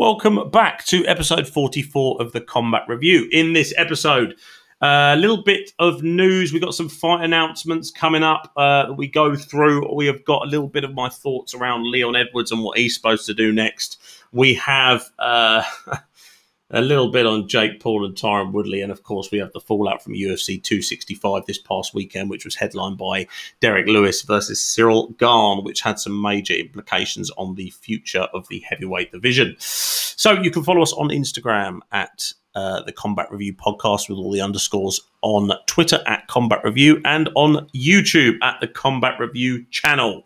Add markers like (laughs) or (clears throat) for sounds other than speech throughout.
Welcome back to episode 44 of the Combat Review. In this episode, a little bit of news. We've got some fight announcements coming up uh, that we go through. We have got a little bit of my thoughts around Leon Edwards and what he's supposed to do next. We have uh, (laughs) a little bit on Jake Paul and Tyron Woodley, and of course, we have the fallout from UFC 265 this past weekend, which was headlined by Derrick Lewis versus Cyril Gane, which had some major implications on the future of the heavyweight division. So you can follow us on Instagram at uh, the Combat Review podcast with all the underscores on Twitter at Combat Review and on YouTube at the Combat Review channel.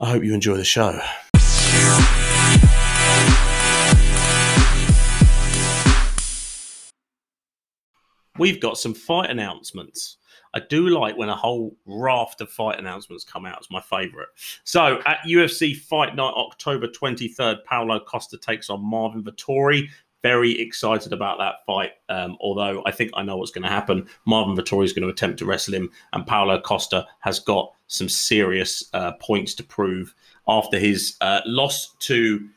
I hope you enjoy the show. We've got some fight announcements. I do like when a whole raft of fight announcements come out. It's my favourite. So at UFC Fight Night, October 23rd, Paulo Costa takes on Marvin Vettori very excited about that fight. Um, although I think I know what's going to happen. Marvin Vettori is going to attempt to wrestle him, and Paulo Costa has got some serious uh, points to prove after his uh, loss to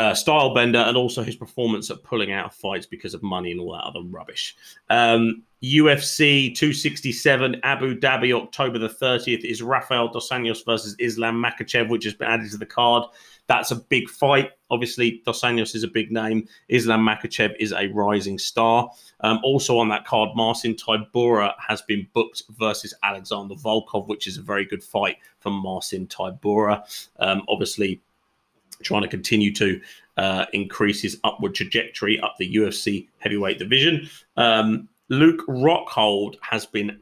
uh, Stylebender and also his performance at pulling out fights because of money and all that other rubbish. Um, UFC 267 Abu Dhabi, October the 30th, is Rafael Dos Anjos versus Islam Makhachev, which has been added to the card. That's a big fight. Obviously, Dos Anjos is a big name. Islam Makhachev is a rising star. Um, also on that card, Marcin Tybura has been booked versus Alexander Volkov, which is a very good fight for Marcin Tybura. Um, obviously, trying to continue to uh, increase his upward trajectory up the UFC heavyweight division. Um, Luke Rockhold has been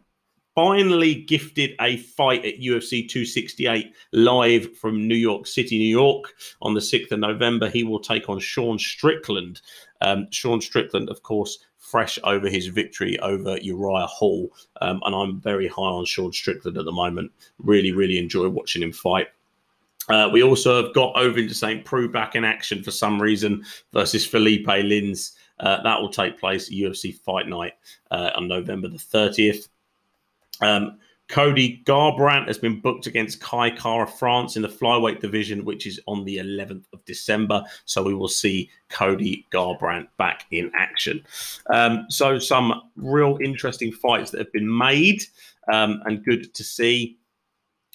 finally gifted a fight at UFC 268 live from New York City, New York on the 6th of November. He will take on Sean Strickland. Um, Sean Strickland, of course, fresh over his victory over Uriah Hall. Um, and I'm very high on Sean Strickland at the moment. Really, really enjoy watching him fight. Uh, we also have got Ovince St. Preux back in action for some reason versus Felipe Lins. Uh, that will take place UFC Fight Night uh, on November the 30th. Um, Cody Garbrandt has been booked against Kai Kara-France in the flyweight division, which is on the 11th of December. So we will see Cody Garbrandt back in action. Um, so some real interesting fights that have been made um, and good to see.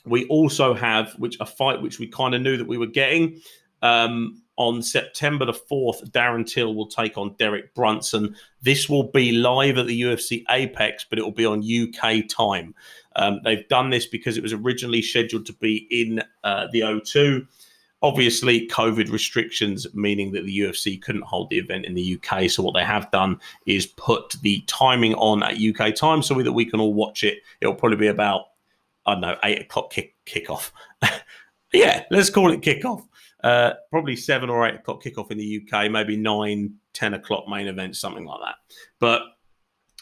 We also have which a fight which we kind of knew that we were getting. Um, on September the 4th, Darren Till will take on Derek Brunson. This will be live at the UFC Apex, but it will be on UK time. Um, they've done this because it was originally scheduled to be in uh, the O2. Obviously, COVID restrictions, meaning that the UFC couldn't hold the event in the UK. So, what they have done is put the timing on at UK time so that we can all watch it. It'll probably be about, I don't know, eight o'clock kick kickoff. (laughs) yeah, let's call it kickoff. Uh, probably seven or eight o'clock kickoff in the UK, maybe nine, 10 o'clock main event, something like that. But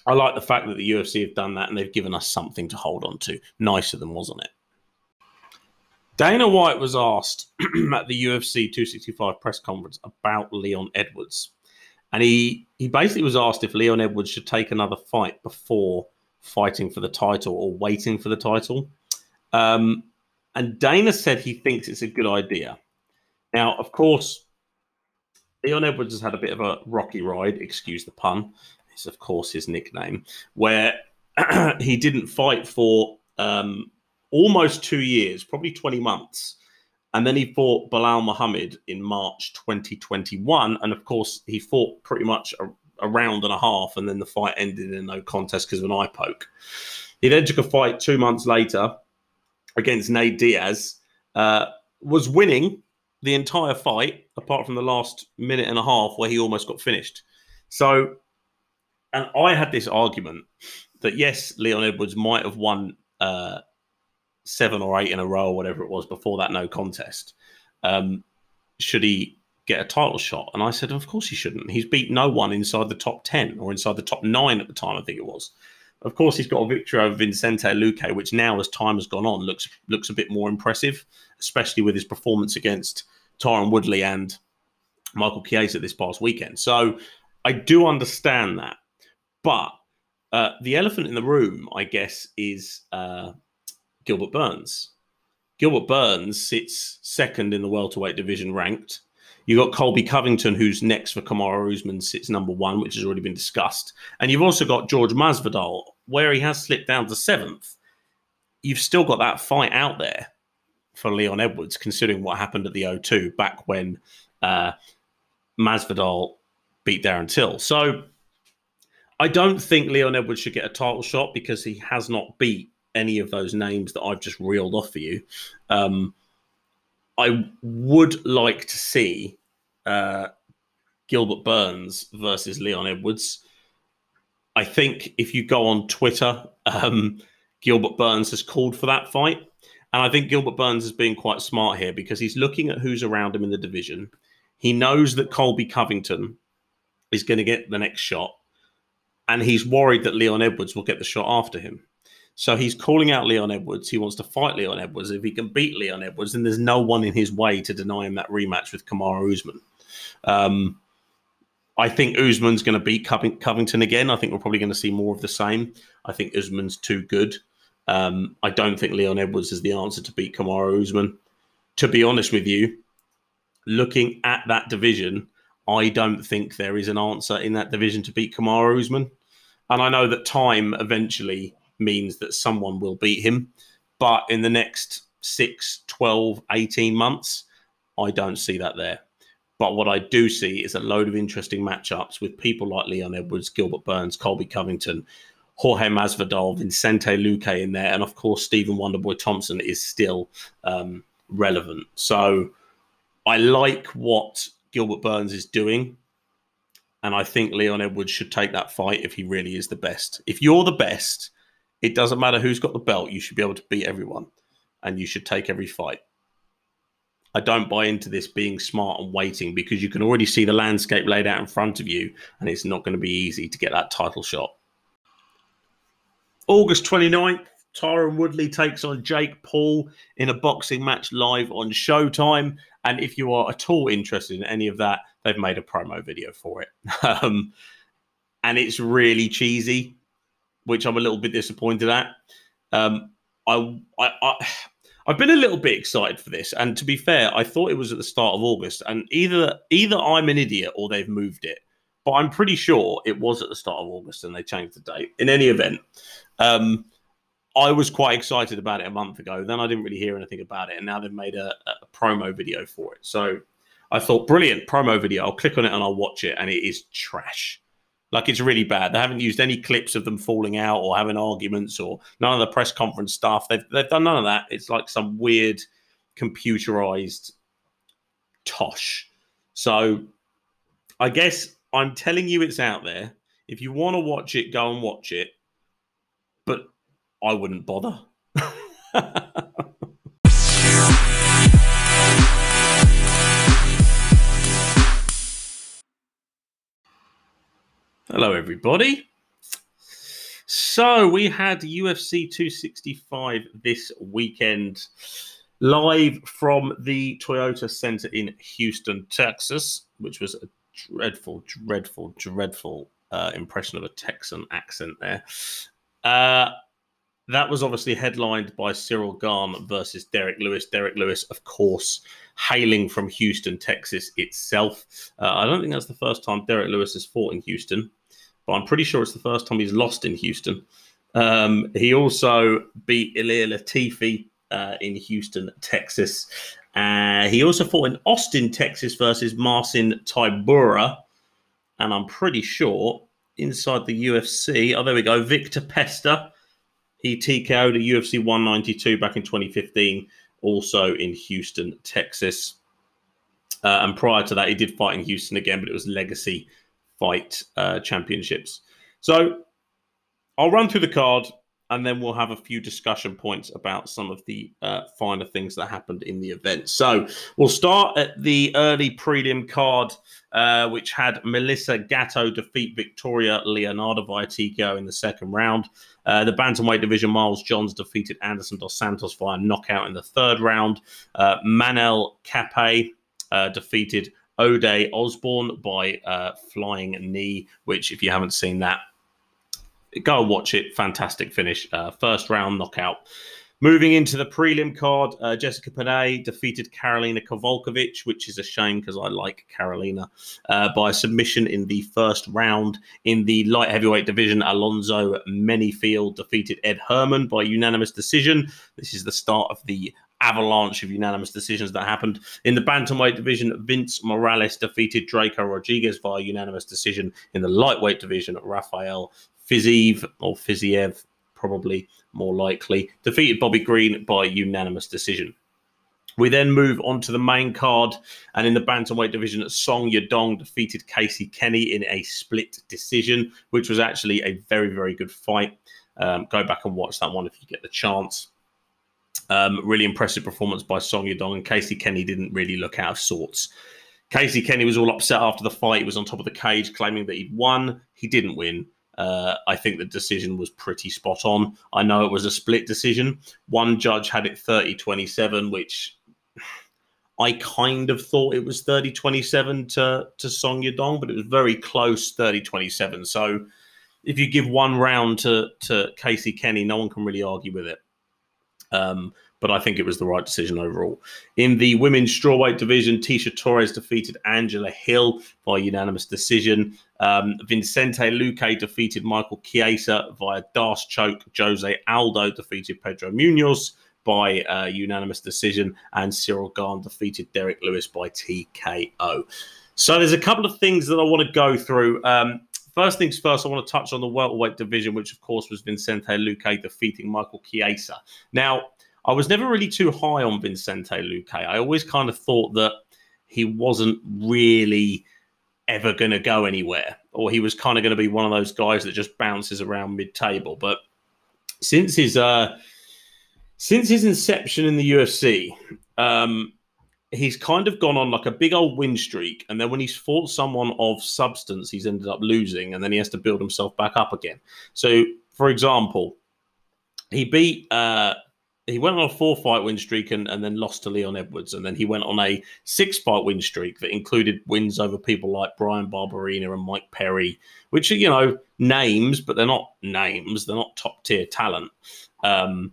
I like the fact that the UFC have done that and they've given us something to hold on to. Nice of them, wasn't it? Dana White was asked (clears throat) at the UFC 265 press conference about Leon Edwards. And he, he basically was asked if Leon Edwards should take another fight before fighting for the title or waiting for the title. Um, and Dana said he thinks it's a good idea. Now, of course, Leon Edwards has had a bit of a rocky ride, excuse the pun. It's, of course, his nickname, where (clears throat) he didn't fight for um, almost two years, probably 20 months. And then he fought Belal Muhammad in March 2021. And of course, he fought pretty much a, a round and a half, and then the fight ended in no contest because of an eye poke. He then took a fight two months later against Nate Diaz, uh, was winning the entire fight, apart from the last minute and a half where he almost got finished. So, and I had this argument that yes, Leon Edwards might have won uh, seven or eight in a row or whatever it was before that no contest. Um, should he get a title shot? And I said, of course he shouldn't. He's beat no one inside the top 10 or inside the top nine at the time, I think it was. Of course, he's got a victory over Vincente Luque, which now, as time has gone on, looks looks a bit more impressive, especially with his performance against Tyron Woodley and Michael Chiesa this past weekend. So I do understand that, but uh, the elephant in the room, I guess, is uh, Gilbert Burns. Gilbert Burns sits second in the welterweight division ranked. You got Colby Covington, who's next for Kamaru Usman, sits number one, which has already been discussed. And you've also got George Masvidal, where he has slipped down to seventh. You've still got that fight out there for Leon Edwards, considering what happened at the O2 back when uh, Masvidal beat Darren Till. So I don't think Leon Edwards should get a title shot because he has not beat any of those names that I've just reeled off for you. Um, I would like to see uh, Gilbert Burns versus Leon Edwards. I think if you go on Twitter, um, Gilbert Burns has called for that fight. And I think Gilbert Burns is being quite smart here because he's looking at who's around him in the division. He knows that Colby Covington is going to get the next shot. And he's worried that Leon Edwards will get the shot after him. So he's calling out Leon Edwards. He wants to fight Leon Edwards. If he can beat Leon Edwards, then there's no one in his way to deny him that rematch with Kamaru Usman. Um, I think Usman's going to beat Covington again. I think we're probably going to see more of the same. I think Usman's too good. Um, I don't think Leon Edwards is the answer to beat Kamaru Usman. To be honest with you, looking at that division, I don't think there is an answer in that division to beat Kamaru Usman. And I know that time eventually means that someone will beat him. But in the next 6, 12, 18 months, I don't see that there. But what I do see is a load of interesting matchups with people like Leon Edwards, Gilbert Burns, Colby Covington, Jorge Masvidal, Vicente Luque in there, and of course Stephen Wonderboy Thompson is still um, relevant. So I like what Gilbert Burns is doing, and I think Leon Edwards should take that fight if he really is the best. If you're the best, it doesn't matter who's got the belt. You should be able to beat everyone, and you should take every fight. I don't buy into this being smart and waiting because you can already see the landscape laid out in front of you, and it's not going to be easy to get that title shot. August 29th, Tyron Woodley takes on Jake Paul in a boxing match live on Showtime. And if you are at all interested in any of that, they've made a promo video for it. (laughs) Um, and it's really cheesy which I'm a little bit disappointed at. Um, I, I, I, I've been a little bit excited for this, and to be fair, I thought it was at the start of August, and either either I'm an idiot or they've moved it, but I'm pretty sure it was at the start of August and they changed the date. In any event, um, I was quite excited about it a month ago. Then I didn't really hear anything about it, and now they've made a, a promo video for it. So I thought, brilliant promo video. I'll click on it and I'll watch it, and it is trash. Like it's really bad. They haven't used any clips of them falling out or having arguments or none of the press conference stuff. They've they've done none of that. It's like some weird computerized tosh. So I guess I'm telling you it's out there. If you want to watch it, go and watch it. But I wouldn't bother. (laughs) Hello, everybody. So we had UFC 265 this weekend, live from the Toyota Center in Houston, Texas, which was a dreadful, dreadful, dreadful uh, impression of a Texan accent there. Uh, that was obviously headlined by Cyril Gane versus Derrick Lewis. Derrick Lewis, of course, hailing from Houston, Texas itself. Uh, I don't think that's the first time Derrick Lewis has fought in Houston but I'm pretty sure it's the first time he's lost in Houston. Um, he also beat Ilir Latifi uh, in Houston, Texas. Uh, he also fought in Austin, Texas versus Marcin Tybura. And I'm pretty sure inside the UFC, oh, there we go, Victor Pesta. He TKO'd a UFC 192 back in 2015, also in Houston, Texas. Uh, and prior to that, he did fight in Houston again, but it was Legacy Fight uh, Championships. So I'll run through the card and then we'll have a few discussion points about some of the uh, finer things that happened in the event. So we'll start at the early prelim card, uh, which had Melissa Gatto defeat Victoria Leonardo via in the second round. Uh, the bantamweight division, Miles Johns defeated Anderson dos Santos via knockout in the third round. Uh, Manel Kape uh, defeated Ode Osborne by uh, Flying Knee, which, if you haven't seen that, go and watch it. Fantastic finish. Uh, first round knockout. Moving into the prelim card, uh, Jessica Penne defeated Karolina Kowalkiewicz, which is a shame because I like Karolina, uh, by submission in the first round. In the light heavyweight division, Alonzo Menifield defeated Ed Herman by unanimous decision. This is the start of the avalanche of unanimous decisions that happened. In the bantamweight division, Vince Morales defeated Draco Rodriguez via unanimous decision. In the lightweight division, Rafael Fiziev or Fiziev probably more likely, defeated Bobby Green by unanimous decision. We then move on to the main card, and in the bantamweight division, Song Yadong defeated Casey Kenny in a split decision, which was actually a very, very good fight. Um, go back and watch that one if you get the chance. Um, really impressive performance by Song Yadong, and Casey Kenny didn't really look out of sorts. Casey Kenny was all upset after the fight. He was on top of the cage, claiming that he'd won. He didn't win. Uh, I think the decision was pretty spot on. I know it was a split decision. One judge had it 30 27, which I kind of thought it was 30 27 to, to Song Yadong, but it was very close 30 27. So if you give one round to, to Casey Kenny, no one can really argue with it. Um, but I think it was the right decision overall. In the women's strawweight division, Tecia Torres defeated Angela Hill by unanimous decision. Um, Vicente Luque defeated Michael Chiesa via D'Arce choke. Jose Aldo defeated Pedro Munhoz by uh, unanimous decision, and Cyril Gane defeated Derrick Lewis by TKO. So there's a couple of things that I want to go through. Um, first things first, I want to touch on the welterweight division, which of course was Vincente Luque defeating Michael Chiesa. Now, I was never really too high on Vincente Luque. I always kind of thought that he wasn't really ever going to go anywhere, or he was kind of going to be one of those guys that just bounces around mid-table. But since his uh, since his inception in the UFC, um, he's kind of gone on like a big old win streak, and then when he's fought someone of substance, he's ended up losing, and then he has to build himself back up again. So, for example, he beat uh, he went on a four fight win streak and, and then lost to Leon Edwards. And then he went on a six fight win streak that included wins over people like Bryan Barberena and Mike Perry, which are, you know, names, but they're not names. They're not top tier talent. Um,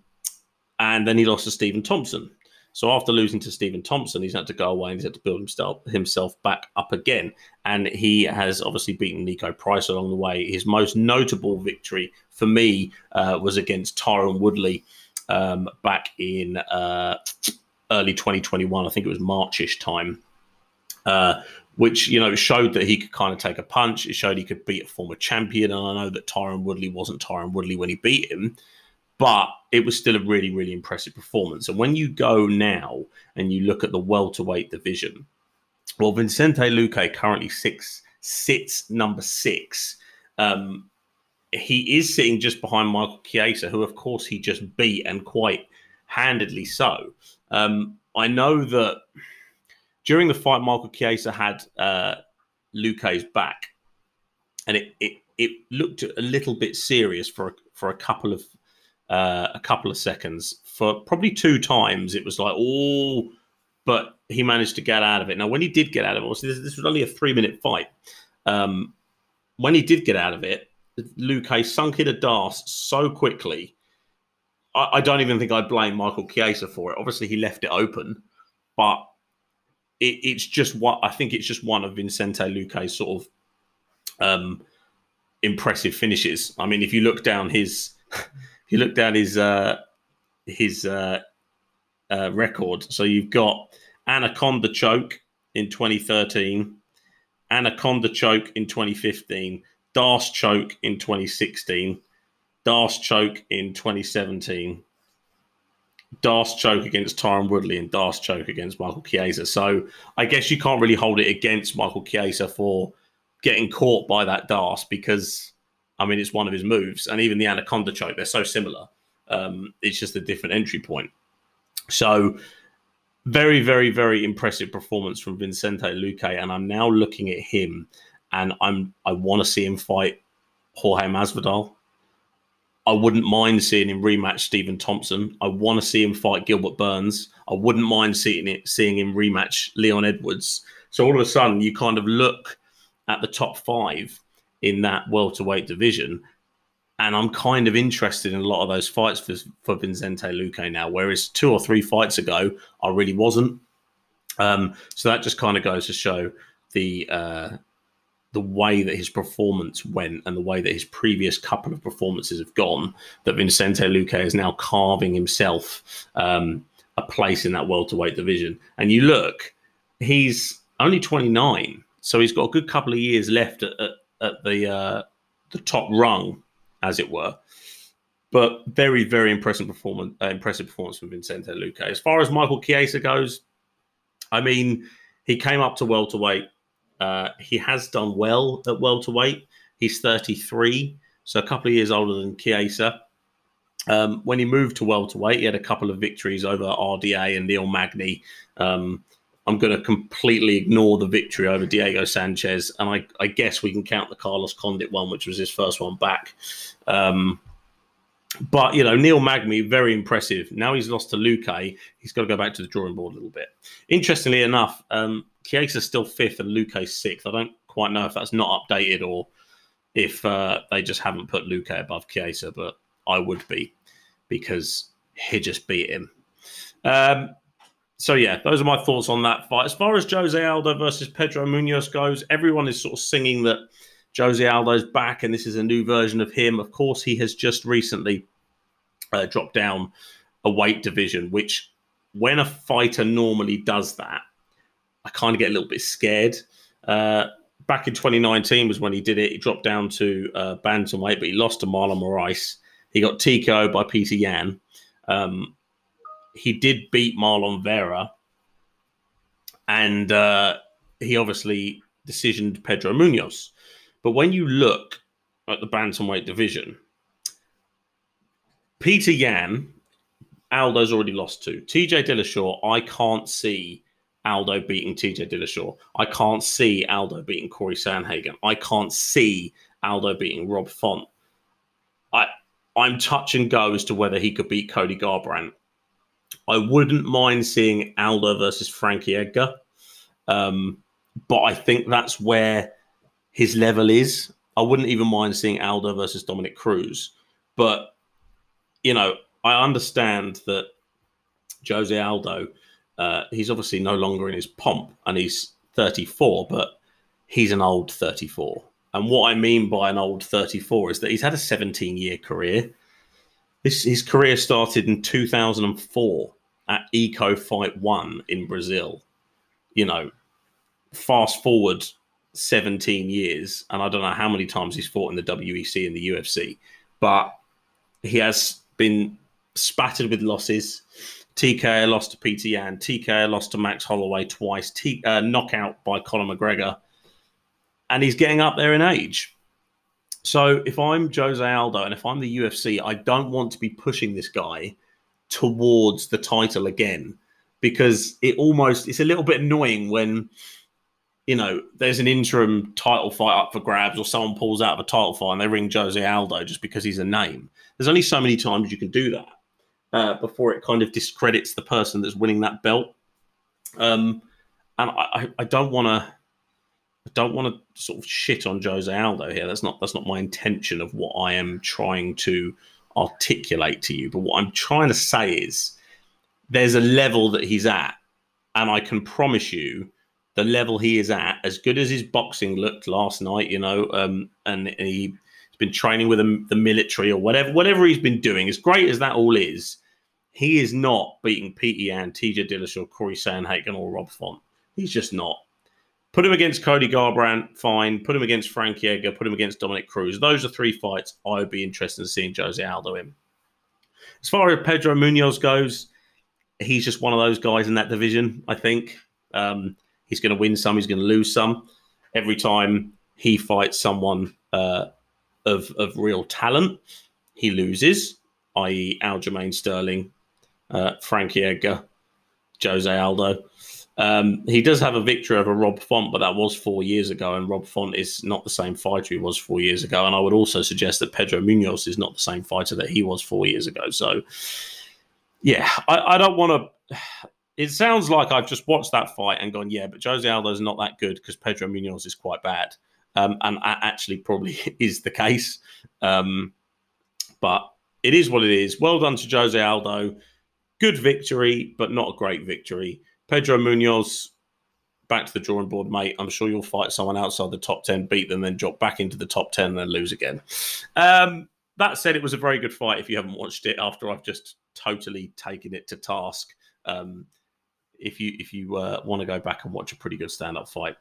and then he lost to Stephen Thompson. So after losing to Stephen Thompson, he's had to go away and he's had to build himself himself back up again. And he has obviously beaten Niko Price along the way. His most notable victory for me uh, was against Tyron Woodley um, back in uh, early 2021. I think it was Marchish time. Uh, which you know showed that he could kind of take a punch. It showed he could beat a former champion, and I know that Tyron Woodley wasn't Tyron Woodley when he beat him, but it was still a really, really impressive performance. And when you go now and you look at the welterweight division, well, Vincente Luque currently six sits number six. Um, he is sitting just behind Michael Chiesa, who, of course, he just beat and quite handedly so. Um, I know that during the fight, Michael Chiesa had uh, Luque's back, and it, it it looked a little bit serious for a, for a couple of uh, a couple of seconds. For probably two times, it was like, oh, but he managed to get out of it. Now, when he did get out of it, this, this was only a three minute fight. Um, when he did get out of it, Luque sunk in a D'Arce so quickly. I, I, don't even think I blame Michael Chiesa for it. Obviously, he left it open, but it, it's just what I think it's just one of Vicente Luque's sort of um, impressive finishes. I mean, if you look down his, if you look down his uh, his uh, uh, record, so you've got Anaconda choke in 2013, Anaconda choke in 2015. D'Arce choke in 2016, D'Arce choke in 2017, D'Arce choke against Tyron Woodley, and D'Arce choke against Michael Chiesa. So I guess you can't really hold it against Michael Chiesa for getting caught by that D'Arce because, I mean, it's one of his moves. And even the Anaconda choke, they're so similar. Um, it's just a different entry point. So very, very, very impressive performance from Vincente Luque. And I'm now looking at him and I'm I want to see him fight Jorge Masvidal. I wouldn't mind seeing him rematch Stephen Thompson. I want to see him fight Gilbert Burns. I wouldn't mind seeing it, seeing him rematch Leon Edwards. So all of a sudden, you kind of look at the top five in that welterweight division, and I'm kind of interested in a lot of those fights for, for Vincente Luque now, whereas two or three fights ago, I really wasn't. Um, so that just kind of goes to show the uh, the way that his performance went and the way that his previous couple of performances have gone. That Vincente Luque is now carving himself um, a place in that welterweight division. And you look, he's only 29, so he's got a good couple of years left at, at, at the uh, the top rung as it were. But very, very impressive performance. Uh, impressive performance from Vincente Luque. As far as Michael Chiesa goes, I mean, he came up to welterweight. Uh, he has done well at welterweight. He's 33, so a couple of years older than Chiesa. Um, when he moved to welterweight, he had a couple of victories over RDA and Neil Magny. Um, I'm going to completely ignore the victory over Diego Sanchez, and I, I, guess we can count the Carlos Condit one, which was his first one back. Um, but you know, Neil Magny, very impressive. Now he's lost to Luque. He's got to go back to the drawing board a little bit. Interestingly enough, um, Chiesa's still fifth and Luque's sixth. I don't quite know if that's not updated or if uh, they just haven't put Luque above Chiesa, but I would be because he just beat him. Um, so yeah, those are my thoughts on that fight. As far as Jose Aldo versus Pedro Munhoz goes, everyone is sort of singing that Jose Aldo's back and this is a new version of him. Of course, he has just recently uh, dropped down a weight division, which when a fighter normally does that, I kind of get a little bit scared. Uh, back in 2019 was when he did it. He dropped down to uh, bantamweight, but he lost to Marlon Moraes. He got TKO by Peter Yan. Um, he did beat Marlon Vera, and uh, he obviously decisioned Pedro Munhoz. But when you look at the bantamweight division, Peter Yan, Aldo's already lost to. TJ Dillashaw, I can't see Aldo beating TJ Dillashaw. I can't see Aldo beating Cory Sandhagen. I can't see Aldo beating Rob Font. I I'm touch and go as to whether he could beat Cody Garbrandt. I wouldn't mind seeing Aldo versus Frankie Edgar. Um, but I think that's where his level is. I wouldn't even mind seeing Aldo versus Dominick Cruz. But, you know, I understand that Jose Aldo, uh, he's obviously no longer in his pomp and he's 34, but he's an old 34. And what I mean by an old 34 is that he's had a 17 year career. His, his career started in 2004 at Eco Fight One in Brazil. You know, fast forward 17 years, and I don't know how many times he's fought in the WEC and the UFC, but he has been spattered with losses. TKO lost to Peter Yan, TKO lost to Max Holloway twice, T- uh, knockout by Conor McGregor, and he's getting up there in age. So if I'm Jose Aldo and if I'm the UFC, I don't want to be pushing this guy towards the title again because it almost it's a little bit annoying when you know there's an interim title fight up for grabs or someone pulls out of a title fight and they ring Jose Aldo just because he's a name. There's only so many times you can do that uh, before it kind of discredits the person that's winning that belt. Um, and I, I don't want to. I don't want to sort of shit on Jose Aldo here. That's not that's not my intention of what I am trying to articulate to you. But what I'm trying to say is there's a level that he's at, and I can promise you the level he is at, as good as his boxing looked last night, you know, um, and he, has been training with the, military or whatever, whatever he's been doing, as great as that all is, he is not beating Pete Yan, TJ Dillashaw, Cory Sandhagen, or Rob Font. He's just not. Put him against Cody Garbrandt, fine. Put him against Frankie Edgar. Put him against Dominick Cruz. Those are three fights I would be interested in seeing Jose Aldo in. As far as Pedro Munhoz goes, he's just one of those guys in that division. I think um, he's going to win some, he's going to lose some. Every time he fights someone uh, of of real talent, he loses, i.e., Aljamain Sterling, uh, Frankie Edgar, Jose Aldo. Um, he does have a victory over Rob Font, but that was four years ago, and Rob Font is not the same fighter he was four years ago. And I would also suggest that Pedro Munhoz is not the same fighter that he was four years ago. So, yeah, I, I don't want to. It sounds like I've just watched that fight and gone, yeah, but Jose Aldo is not that good because Pedro Munhoz is quite bad. Um, and that actually probably (laughs) is the case. Um, But it is what it is. Well done to Jose Aldo. Good victory, but not a great victory. Pedro Munhoz, back to the drawing board, mate. I'm sure you'll fight someone outside the top 10, beat them, then drop back into the top 10, and then lose again. Um, that said, it was a very good fight if you haven't watched it after I've just totally taken it to task. Um, if you if you uh, want to go back and watch a pretty good stand up fight,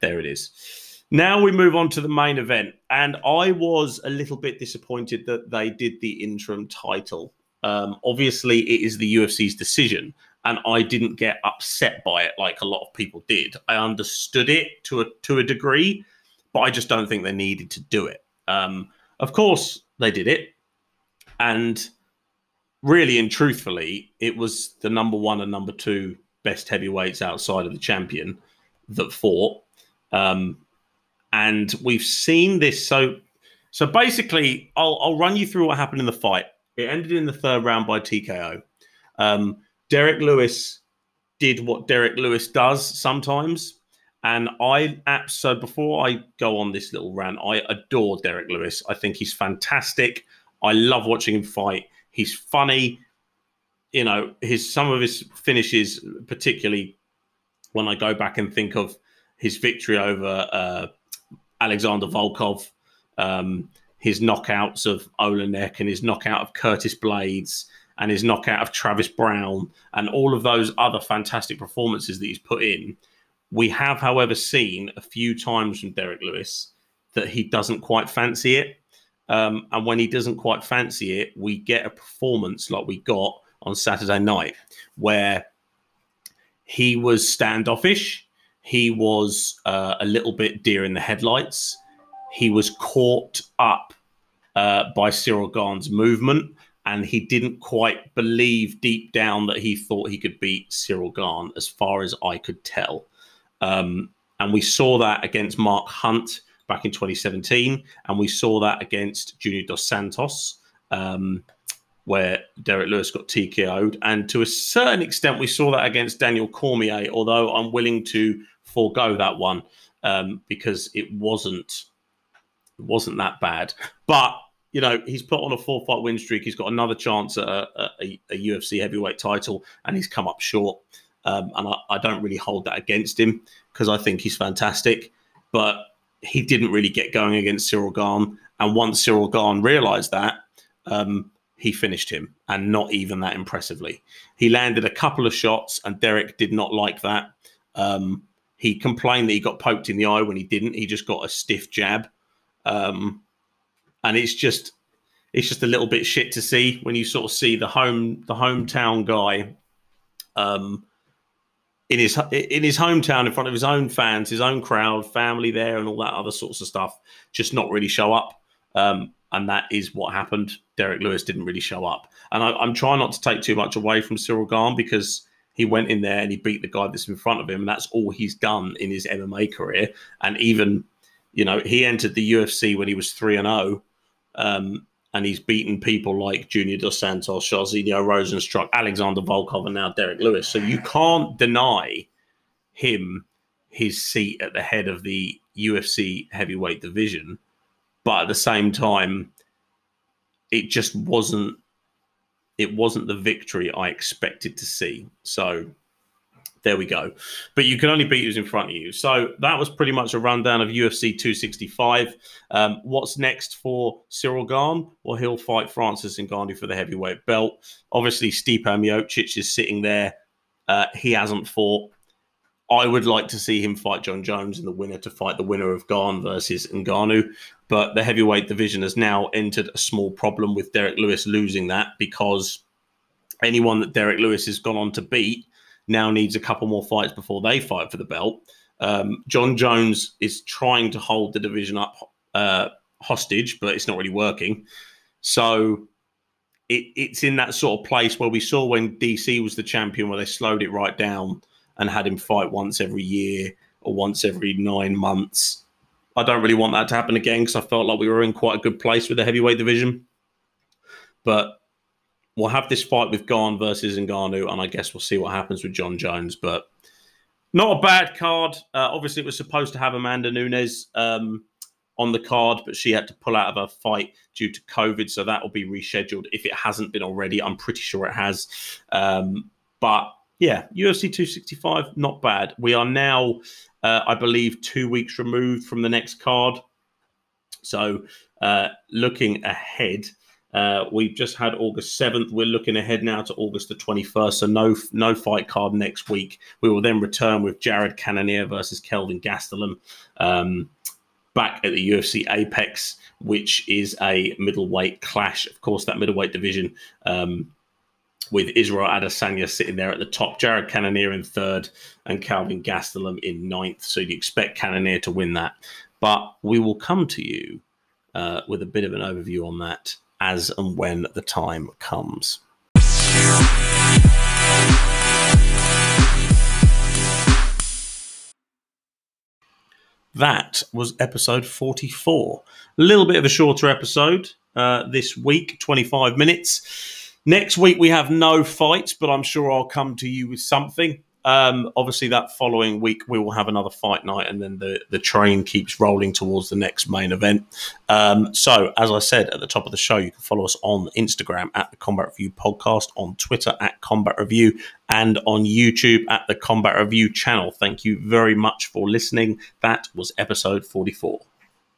there it is. Now we move on to the main event, and I was a little bit disappointed that they did the interim title. Um, obviously, it is the UFC's decision, and I didn't get upset by it like a lot of people did. I understood it to a to a degree, but I just don't think they needed to do it. Um, of course, they did it, and really and truthfully, it was the number one and number two best heavyweights outside of the champion that fought. Um, and we've seen this. So, so basically, I'll, I'll run you through what happened in the fight. It ended in the third round by TKO. Um, Derrick Lewis did what Derrick Lewis does sometimes. And I, so before I go on this little rant, I adore Derrick Lewis. I think he's fantastic. I love watching him fight. He's funny. You know, his some of his finishes, particularly when I go back and think of his victory over uh, Alexander Volkov, um, his knockouts of Oleinik and his knockout of Curtis Blaydes and his knockout of Travis Browne and all of those other fantastic performances that he's put in. We have, however, seen a few times from Derrick Lewis that he doesn't quite fancy it. Um, and when he doesn't quite fancy it, we get a performance like we got on Saturday night, where he was standoffish. He was uh, a little bit deer in the headlights. He was caught up uh, by Cyril Gane's movement, and he didn't quite believe deep down that he thought he could beat Cyril Gane, as far as I could tell. Um, and we saw that against Mark Hunt back in 2017, and we saw that against Junior Dos Santos, um, where Derrick Lewis got TKO'd, and to a certain extent, we saw that against Daniel Cormier. Although I'm willing to forego that one um, because it wasn't it wasn't that bad, but. You know, he's put on a four fight win streak. He's got another chance at a, a, a UFC heavyweight title, and he's come up short. Um, and I, I, don't really hold that against him because I think he's fantastic. But he didn't really get going against Cyril Gane. And once Cyril Gane realized that, um, he finished him and not even that impressively. He landed a couple of shots, and Derrick did not like that. Um, he complained that he got poked in the eye when he didn't. He just got a stiff jab. Um, and it's just it's just a little bit shit to see when you sort of see the home the hometown guy um in his in his hometown in front of his own fans his own crowd family there and all that other sorts of stuff just not really show up. Um and that is what happened. Derrick Lewis didn't really show up. And I, am trying not to take too much away from Cyril Gane because he went in there and he beat the guy that's in front of him and that's all he's done in his mma career. And even you know he entered the ufc when he was 3 and 0 um, and he's beaten people like Junior Dos Santos, Jairzinho Rozenstruik, Alexander Volkov, and now Derrick Lewis. So you can't deny him his seat at the head of the UFC heavyweight division. But at the same time, it just wasn't it wasn't the victory I expected to see. So there we go. But you can only beat who's in front of you. So that was pretty much a rundown of UFC 265. Um, what's next for Cyril Gane? Well, he'll fight Francis Ngannou for the heavyweight belt. Obviously, Stipe Miocic is sitting there. Uh, he hasn't fought. I would like to see him fight Jon Jones and the winner to fight the winner of Gane versus Ngannou. But the heavyweight division has now entered a small problem with Derrick Lewis losing that because anyone that Derrick Lewis has gone on to beat now needs a couple more fights before they fight for the belt. Um, Jon Jones is trying to hold the division up uh, hostage, but it's not really working. So it, it's in that sort of place where we saw when DC was the champion, where they slowed it right down and had him fight once every year or once every nine months. I don't really want that to happen again because I felt like we were in quite a good place with the heavyweight division. But we'll have this fight with Gane versus Ngannou, and I guess we'll see what happens with Jon Jones. But not a bad card. Uh, obviously, it was supposed to have Amanda Nunes um, on the card, but she had to pull out of her fight due to COVID, so that will be rescheduled if it hasn't been already. I'm pretty sure it has. Um, but yeah, UFC 265, not bad. We are now, uh, I believe, two weeks removed from the next card. So uh, looking ahead, uh, we've just had August 7th. We're looking ahead now to August the 21st. So no no fight card next week. We will then return with Jared Cannonier versus Kelvin Gastelum um, back at the UFC Apex, which is a middleweight clash. Of course, that middleweight division um, with Israel Adesanya sitting there at the top, Jared Cannonier in third, and Kelvin Gastelum in ninth. So you expect Cannonier to win that. But we will come to you uh, with a bit of an overview on that as and when the time comes. That was episode 44. A little bit of a shorter episode uh, this week, 25 minutes. Next week, we have no fights, but I'm sure I'll come to you with something. Um, obviously, that following week we will have another fight night, and then the the train keeps rolling towards the next main event. Um, so, as I said at the top of the show, you can follow us on Instagram at the Combat Review Podcast, on Twitter at Combat Review, and on YouTube at the Combat Review channel. Thank you very much for listening. That was episode forty four.